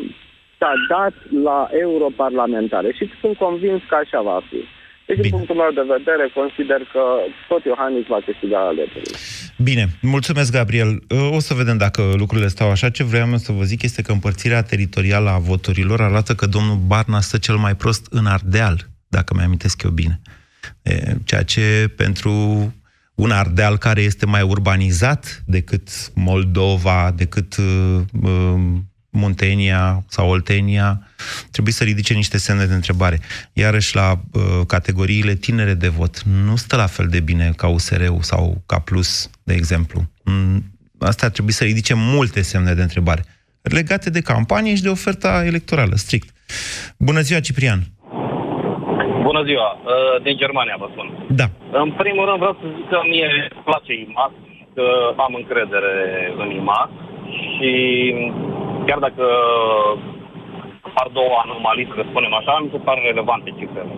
s-a dat la europarlamentare și sunt convins că așa va fi. Deci, din Bine. punctul meu de vedere, consider că tot Iohannis va câștiga alegerile. Bine, mulțumesc, Gabriel. Uh, O să vedem dacă lucrurile stau așa. Ce vreau eu să vă zic este că împărțirea teritorială a voturilor arată că domnul Barna stă cel mai prost în Ardeal, dacă mi-amintesc eu bine. E, ceea ce pentru un Ardeal care este mai urbanizat decât Moldova, decât uh, uh, Muntenia sau Oltenia, trebuie să ridice niște semne de întrebare. Iarăși la uh, categoriile tinere de vot, nu stă la fel de bine ca USR-ul sau ca Plus, de exemplu. Mm, Asta ar trebui să ridice multe semne de întrebare, legate de campanie și de oferta electorală, strict. Bună ziua, Ciprian! Bună ziua, uh, din Germania vă spun. Da. În primul rând vreau să zic că mie îmi place IMAX, că am încredere în IMAX și chiar dacă apar două anomalii, să spunem așa, mi se par relevante cifrele.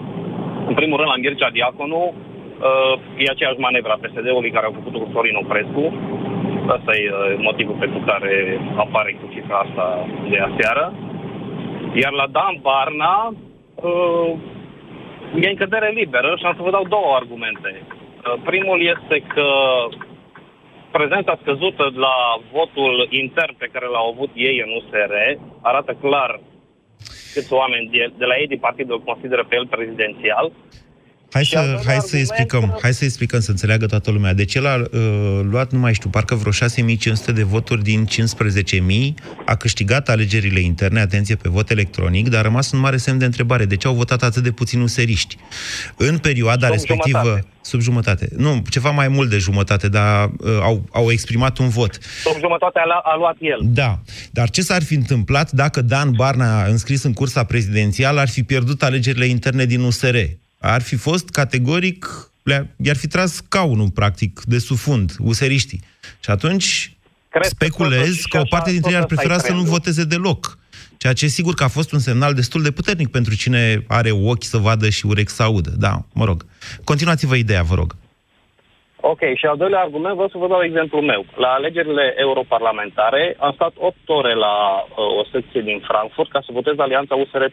În primul rând, la Mircea Diaconu, uh, e aceeași manevră a PSD-ului care au făcut-o cu Florin Oprescu. Asta e uh, motivul pentru care apare cu cifra asta de aseară. Iar la Dan Barna, uh, e încădere liberă și am să vă dau două argumente. Uh, Primul este că prezența scăzută la votul intern pe care l-au avut ei în USR arată clar câți oameni de, de la ei din partid îl consideră pe el prezidențial. Hai Și al să, doilea hai să argument- explicăm, hai să explicăm, să înțeleagă toată lumea. Deci el a uh, luat, nu mai știu, parcă vreo 6500 de voturi din 15.000, a câștigat alegerile interne, atenție pe vot electronic, dar a rămas un mare semn de întrebare. De ce au votat atât de puțini useriști? În perioada Sub respectivă, jumătate. sub jumătate, nu, ceva mai mult de jumătate, dar uh, au, au exprimat un vot. Sub jumătate a, a luat el. Da, dar ce s-ar fi întâmplat dacă Dan Barna, înscris în cursa prezidențială, ar fi pierdut alegerile interne din USR? Ar fi fost categoric, le- i-ar fi tras caunul, practic, de sufund, useriștii. Și atunci Cred că speculez totuși că o așa- parte dintre ei ar tot ăsta e prefera să nu trendul. voteze deloc. Ceea ce sigur că a fost un semnal destul de puternic pentru cine are ochi să vadă și urechi să audă. Da, mă rog. Continuați-vă ideea, vă rog. Ok, și al doilea argument, vreau să vă dau exemplul meu. La alegerile europarlamentare am stat 8 ore la uh, o secție din Frankfurt ca să votez Alianța USR+.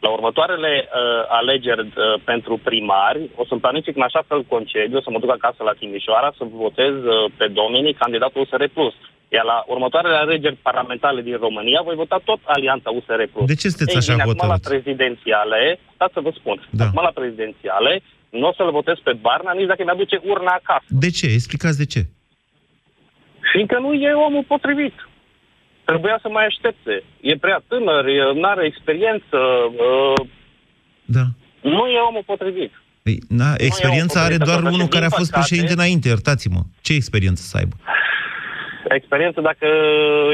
La următoarele uh, alegeri uh, pentru primari, o să-mi planific în așa fel concediu, să mă duc acasă la Timișoara, să votez uh, pe Dominic, candidatul USR+. Iar la următoarele alegeri parlamentare din România, voi vota tot Alianța USR+. De ce sunteți Ei așa bine, acum la hotărât? prezidențiale, stați să vă spun, Da. acum la prezidențiale, nu o să-l votez pe Barna nici dacă mi-aduce urna acasă. De ce? Explicați de ce. Fiindcă nu e omul potrivit. Trebuia să mai aștepte. E prea tânăr, nu are experiență, uh, Da. nu e omul potrivit. Păi, na, experiența o are doar potrivit, unul pentru că, care a din fost păcate- președinte înainte, iertați-mă. Ce experiență să aibă? experiență, dacă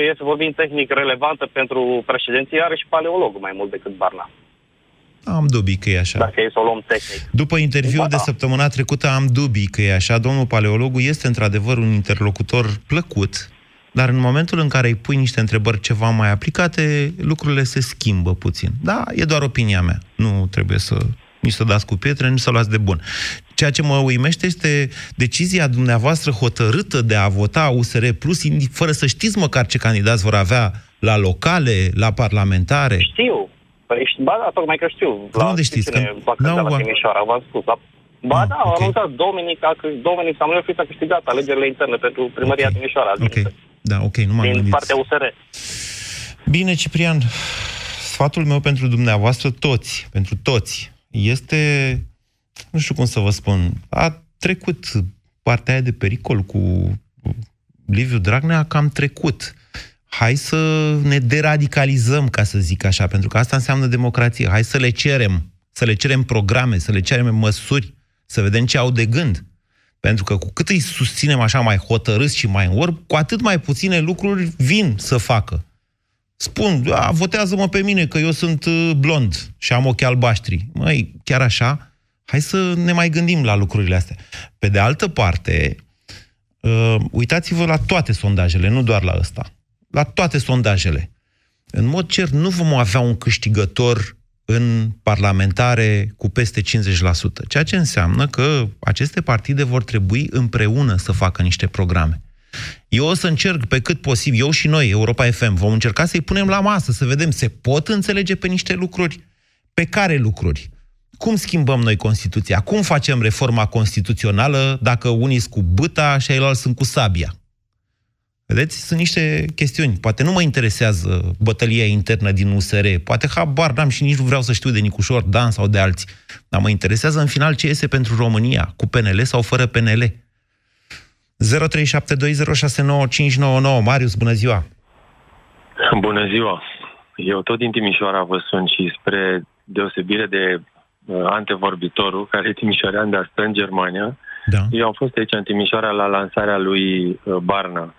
e să vorbim tehnic relevantă pentru președinție, are și paleologul mai mult decât Barna. Am dubii că e așa. Dacă e să o luăm tehnic. După interviul Ba de da. săptămâna trecută am dubii că e așa. Domnul paleologul este într-adevăr un interlocutor plăcut, dar în momentul în care îi pui niște întrebări ceva mai aplicate, lucrurile se schimbă puțin. Da, e doar opinia mea. Nu trebuie să nici să dați cu pietre, nici să luați de bun. Ceea ce mă uimește este decizia dumneavoastră hotărâtă de a vota USR Plus, indi- fără să știți măcar ce candidați vor avea la locale, la parlamentare. Știu. Păi, ști- ba da, tocmai că știu. De unde știți? Cine Că- va cânta n-au- la Timișoara, v-am spus. La... Ba da, au anunțat Dominic, a, câ- Dominic Samuel Fița a câștigat alegerile interne pentru primăria Timișoara. Ok, da, ok, nu m-am Din gândit. partea USR. Bine, Ciprian, sfatul meu pentru dumneavoastră, toți, pentru toți, este, nu știu cum să vă spun, a trecut partea aia de pericol cu Liviu Dragnea, a cam trecut. Hai să ne deradicalizăm, ca să zic așa, pentru că asta înseamnă democrație. Hai să le cerem, să le cerem programe, să le cerem măsuri, să vedem ce au de gând. Pentru că cu cât îi susținem așa mai hotărâți și mai în orb, cu atât mai puține lucruri vin să facă. Spun, a, votează-mă pe mine că eu sunt uh, blond și am ochi albaștri. Măi, chiar așa? Hai să ne mai gândim la lucrurile astea. Pe de altă parte, uh, uitați-vă la toate sondajele, nu doar la ăsta. La toate sondajele. În mod cert, nu vom avea un câștigător în parlamentare cu peste 50%, ceea ce înseamnă că aceste partide vor trebui împreună să facă niște programe. Eu o să încerc pe cât posibil, eu și noi, Europa FM, vom încerca să-i punem la masă, să vedem, se pot înțelege pe niște lucruri? Pe care lucruri? Cum schimbăm noi Constituția? Cum facem reforma constituțională dacă unii sunt cu băta și ceilalți sunt cu sabia? Vedeți? Sunt niște chestiuni. Poate nu mă interesează bătălia internă din USR, poate habar n-am și nici nu vreau să știu de Nicușor Dan sau de alții, dar mă interesează în final ce iese pentru România, cu PNL sau fără PNL. 0372069599 Marius, bună ziua! Bună ziua! Eu tot din Timișoara vă sunt și spre deosebire de uh, antevorbitorul, care e timișorean, dar stă în Germania. Da. Eu am fost aici în Timișoara la lansarea lui uh, Barna.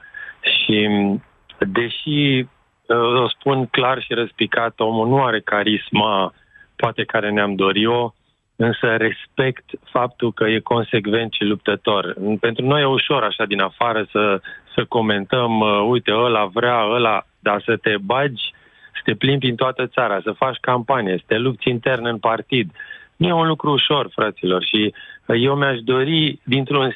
Și m, deși uh, o spun clar și răspicat, omul nu are carisma poate care ne-am dorit-o, însă respect faptul că e consecvent și luptător. Pentru noi e ușor așa din afară să, să comentăm, uh, uite, ăla vrea, ăla, dar să te bagi, să te plimbi în toată țara, să faci campanie, să te lupți intern în partid. Nu e un lucru ușor, fraților, și uh, eu mi-aș dori, dintr-un...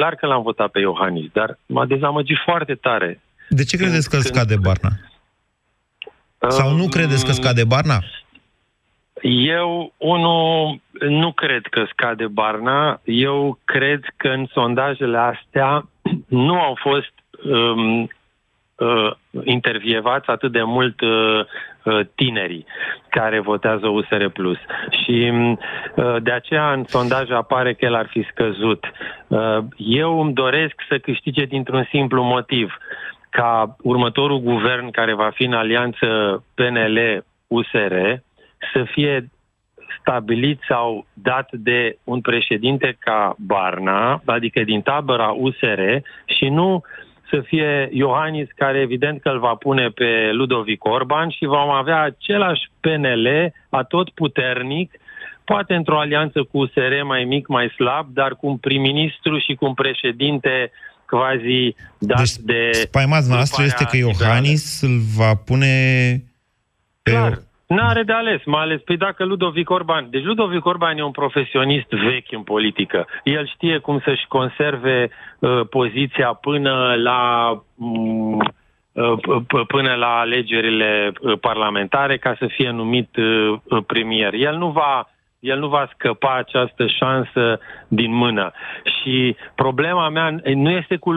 Clar că l-am votat pe Iohannis, dar m-a dezamăgit foarte tare. De ce credeți că scade Barna? Sau nu credeți că scade Barna? Eu, unul, nu cred că scade Barna. Eu cred că în sondajele astea nu au fost um, uh, intervievați atât de mult uh, uh, tinerii care votează USR+. Și uh, de aceea în sondaj apare că el ar fi scăzut. Uh, eu îmi doresc să câștige dintr-un simplu motiv ca următorul guvern care va fi în alianță PNL-USR să fie stabilit sau dat de un președinte ca Barna, adică din tabăra USR, și nu să fie Iohannis, care evident că îl va pune pe Ludovic Orban și vom avea același PNL atot puternic, poate într-o alianță cu USR mai mic, mai slab, dar cu un prim-ministru și cu un președinte quasi dat deci, de... Spaima noastră este că Iohannis îl va pune pe... Clar. N-are de ales, mai ales. Păi dacă Ludovic Orban... Deci Ludovic Orban e un profesionist vechi în politică. El știe cum să-și conserve uh, poziția până la... Um, uh, până la alegerile uh, parlamentare ca să fie numit uh, premier. El nu va el nu va scăpa această șansă din mână. Și problema mea nu este cu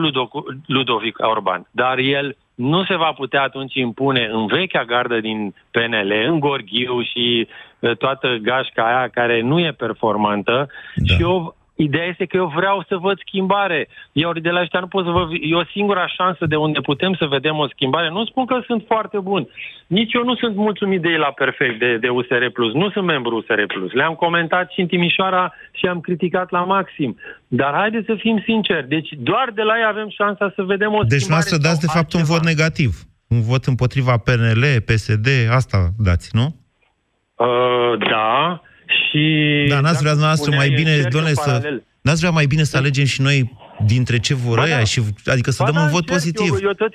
Ludovic Orban, dar el nu se va putea atunci impune în vechea gardă din PNL, în Gorghiu și toată gașca aia care nu e performantă da. și eu Ideea este că eu vreau să văd schimbare. Eu de la ăștia nu pot să vă... E o singura șansă de unde putem să vedem o schimbare. Nu spun că sunt foarte bun. Nici eu nu sunt mulțumit de ei la perfect, de, de USR+. Nu sunt membru USR+. Le-am comentat și în Timișoara și am criticat la maxim. Dar haideți să fim sinceri. Deci doar de la ei avem șansa să vedem o Deci schimbare. noastră dați de sau fapt un altceva. vot negativ. Un vot împotriva PNL, PSD, asta dați, nu? Uh, da, și... Da, n-ați vrea dacă noastră spuneai, mai bine, încerc doamne, în să... paralel. N-ați vrea mai bine să alegem și noi dintre ce vor Ba ăia, da. și, adică să Ba dăm da, un vot încerc, pozitiv. Eu, eu tot,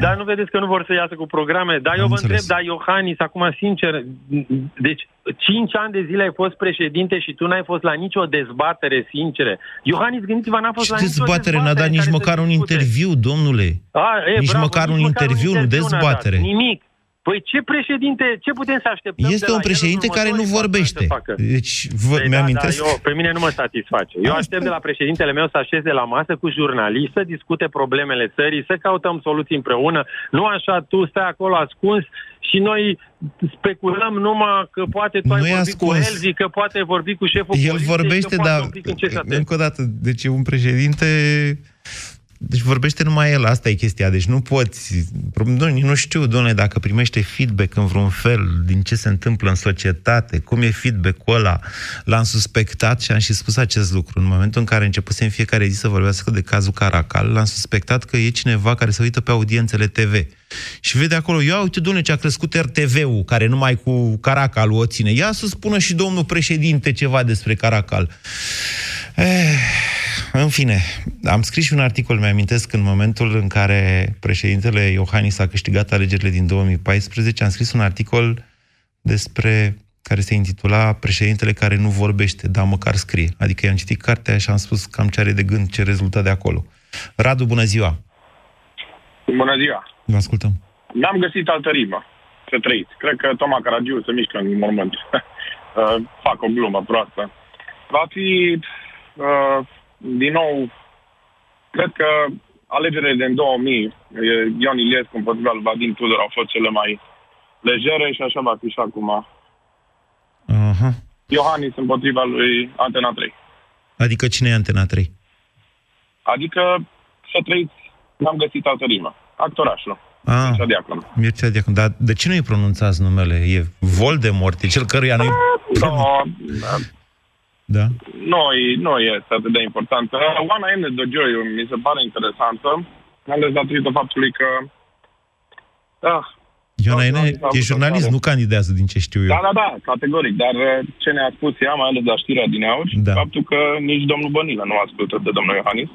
dar nu vedeți că nu vor să iasă cu programe. Dar eu Am vă înțeles. întreb, dar Iohannis, acum sincer, deci 5 ani de zile ai fost președinte și tu n-ai fost la nicio dezbatere sinceră. Iohannis, gândiți-vă, n-a fost Și la nicio dezbatere, n-a dat dezbatere nici care măcar să un discute. interviu, domnule. A, e, Nici bravo, măcar nici un măcar interviu, nu n-a dat. dezbatere. Nimic. Păi ce președinte, ce putem să așteptăm de Este la un el în președinte care nu următorii patru ani vorbește. să facă? Deci, vă, Păi mi-amintesc... Da, da, eu, pe mine nu mă satisface. Eu aștept de la președintele meu să așeze la masă cu jurnaliști, să discute problemele țării, să căutăm soluții împreună. Nu așa, tu stai acolo ascuns și noi speculăm numai că poate tu ai Nu e vorbit cu ascuns. Elzi, că poate ai vorbit cu șeful El poliției, vorbește, că poate dar un pic în CSAT. încă o dată, deci e un președinte deci vorbește numai el, asta e chestia. Deci nu poți, nu, nu știu, domnule, dacă primește feedback în vreun fel din ce se întâmplă în societate, cum e feedback-ul ăla. L-am suspectat și am și spus acest lucru. În momentul în care începuse în fiecare zi să vorbească de cazul Caracal, l-am suspectat că e cineva care se uită pe audiențele TV. Și vede acolo, ia uite, domnule, ce a crescut RTV-ul, care numai cu Caracal o ține. Ia să spună și domnul președinte ceva despre Caracal. Eh, în fine, am scris și un articol, mi-amintesc, în momentul în care președintele Iohannis a câștigat alegerile din 2014, am scris un articol despre care se intitula Președintele care nu vorbește, dar măcar scrie. Adică i-am citit cartea și am spus cam ce are de gând, ce rezultă de acolo. Radu, bună ziua! Bună ziua! Vă ascultăm. N-am găsit altă rimă să trăiți. Cred că Toma Caragiu se mișcă în mormânt. Uh, Fac o glumă proastă. Va fi, uh, din nou, cred că alegerile din 2000, eh, Ion Iliescu împotriva lui Vadim Tudor au fost cele mai legere și așa va fi și acum. Aha. Iohannis împotriva lui Antena 3. Adică cine e Antena 3? Adică să trăiți, n-am găsit altă rimă. Actorașul. Ah, Mircea Diaconu. Mircea Diacon. Dar de ce nu-i pronunțați numele? E Voldemort, e cel căruia nu-i... No, Da? nu, e- nu este atât de important. Uh, Oana N. Dogioiu mi se pare interesantă, mai ales datorită faptului că... Ah, Ioana Ene da, e jurnalist, da. nu candidează din ce știu eu. da, da, da, categoric, dar uh, ce ne-a spus ea, mai ales la știrea din aur, Da. faptul că nici domnul Bănilă nu ascultă de domnul Iohannis.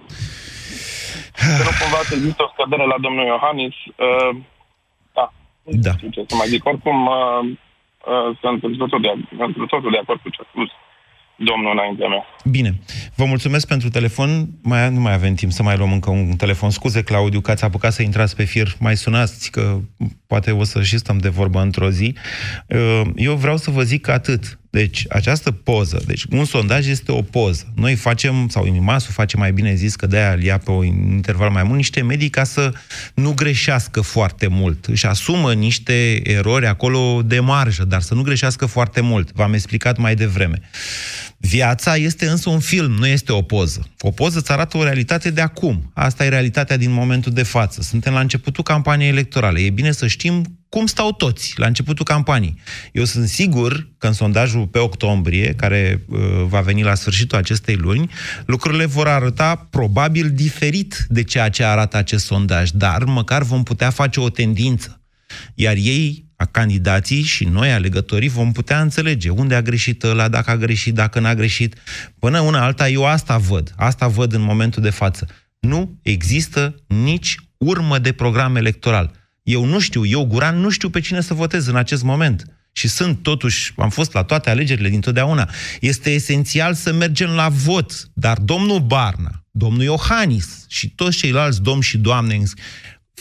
Să nu cumva să există o scădere la domnul Iohannis, uh, da, Da. nu știu ce să mai zic. Oricum, uh, uh, sunt într totul de, într totul de acord cu ce a spus domnul înaintea mea. Bine. Vă mulțumesc pentru telefon. Mai, nu mai avem timp să mai luăm încă un telefon. Scuze, Claudiu, că ați apucat să intrați pe fir. Mai sunați, că poate o să și stăm de vorbă într-o zi. Uh, Eu vreau să vă zic atât. Deci, această poză, deci un sondaj este o poză. Noi facem, sau Imimasul face mai bine zis, că de-aia îl ia pe un interval mai mult, niște medii ca să nu greșească foarte mult. Își asumă niște erori acolo de marjă, dar să nu greșească foarte mult. V-am explicat mai devreme. Viața este însă un film, nu este o poză. O poză îți arată o realitate de acum. Asta e realitatea din momentul de față. Suntem la începutul campaniei electorale. E bine să știm cum stau toți la începutul campaniei. Eu sunt sigur că în sondajul pe octombrie, care uh, va veni la sfârșitul acestei luni, lucrurile vor arăta probabil diferit de ceea ce arată acest sondaj, dar măcar vom putea face o tendință. Iar ei, a candidații și noi, alegătorii, vom putea înțelege unde a greșit ăla, dacă a greșit, dacă n-a greșit. Până una alta, eu asta văd. Asta văd în momentul de față. Nu există nici urmă de program electoral. Eu nu știu, eu, Guran, nu știu pe cine să votez în acest moment. Și sunt totuși, am fost la toate alegerile dintotdeauna. Este esențial să mergem la vot. Dar domnul Barna, domnul Iohannis și toți ceilalți domni și doamne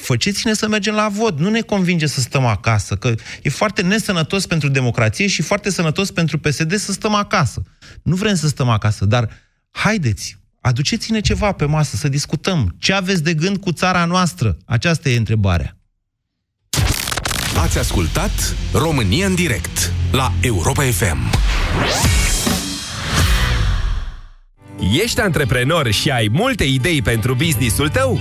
faceți-ne să mergem la vot. Nu ne convinge să stăm acasă, că e foarte nesănătos pentru democrație și foarte sănătos pentru PSD să stăm acasă. Nu vrem să stăm acasă, dar haideți, aduceți-ne ceva pe masă să discutăm. Ce aveți de gând cu țara noastră? Aceasta e întrebarea. Ați ascultat România în direct la Europa FM. Ești antreprenor și ai multe idei pentru businessul tău?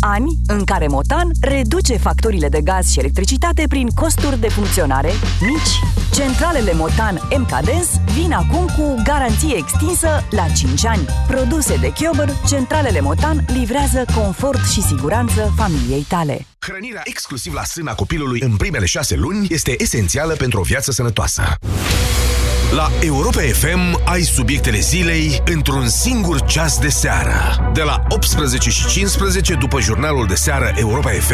Ani în care Motan reduce facturile de gaz și electricitate prin costuri de funcționare mici. Centralele Motan MKDens vin acum cu garanție extinsă la 5 ani. Produse de Chiober, centralele Motan livrează confort și siguranță familiei tale. Hrănirea exclusiv la sâna copilului în primele șase luni este esențială pentru o viață sănătoasă. La Europa FM ai subiectele zilei într-un singur ceas de seară. De la 18 și 15 după jurnalul de seară Europa FM